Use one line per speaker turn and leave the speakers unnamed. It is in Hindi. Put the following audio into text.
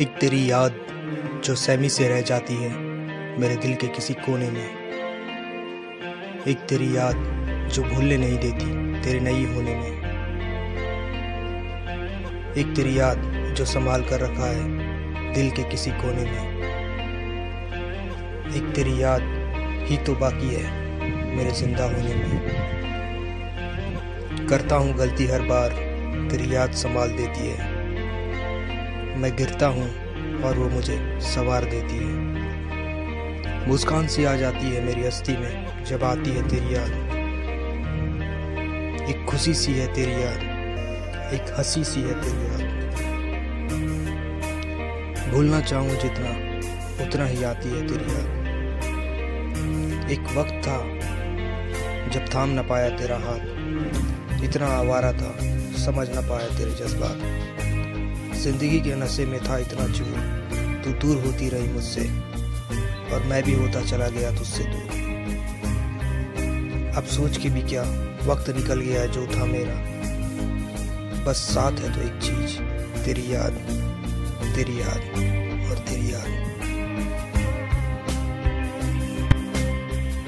एक तेरी याद जो सहमी से रह जाती है मेरे दिल के किसी कोने में। एक तेरी याद जो भूलने नहीं देती तेरे नहीं होने में। एक तेरी याद जो संभाल कर रखा है दिल के किसी कोने में। एक तेरी याद ही तो बाकी है मेरे ज़िंदा होने में। करता हूँ गलती हर बार तेरी याद संभाल देती है। मैं गिरता हूँ और वो मुझे सवार देती है। मुस्कान सी आ जाती है मेरी हस्ती में, जब आती है तेरी याद। एक खुशी सी है तेरी याद, एक हँसी सी है तेरी याद। भूलना चाहूँ जितना, उतना ही आती है तेरी याद। एक वक्त था, जब थाम न पाया तेरा हाथ। इतना आवारा था, समझ न पाया तेरे जज्बात। ज़िंदगी के नशे में था इतना चूर तू दूर होती रही मुझसे, और मैं भी होता चला गया तुझसे दूर। अब सोच के भी क्या वक्त निकल गया जो था मेरा। बस साथ है तो एक चीज़, तेरी याद तेरी याद और तेरी याद।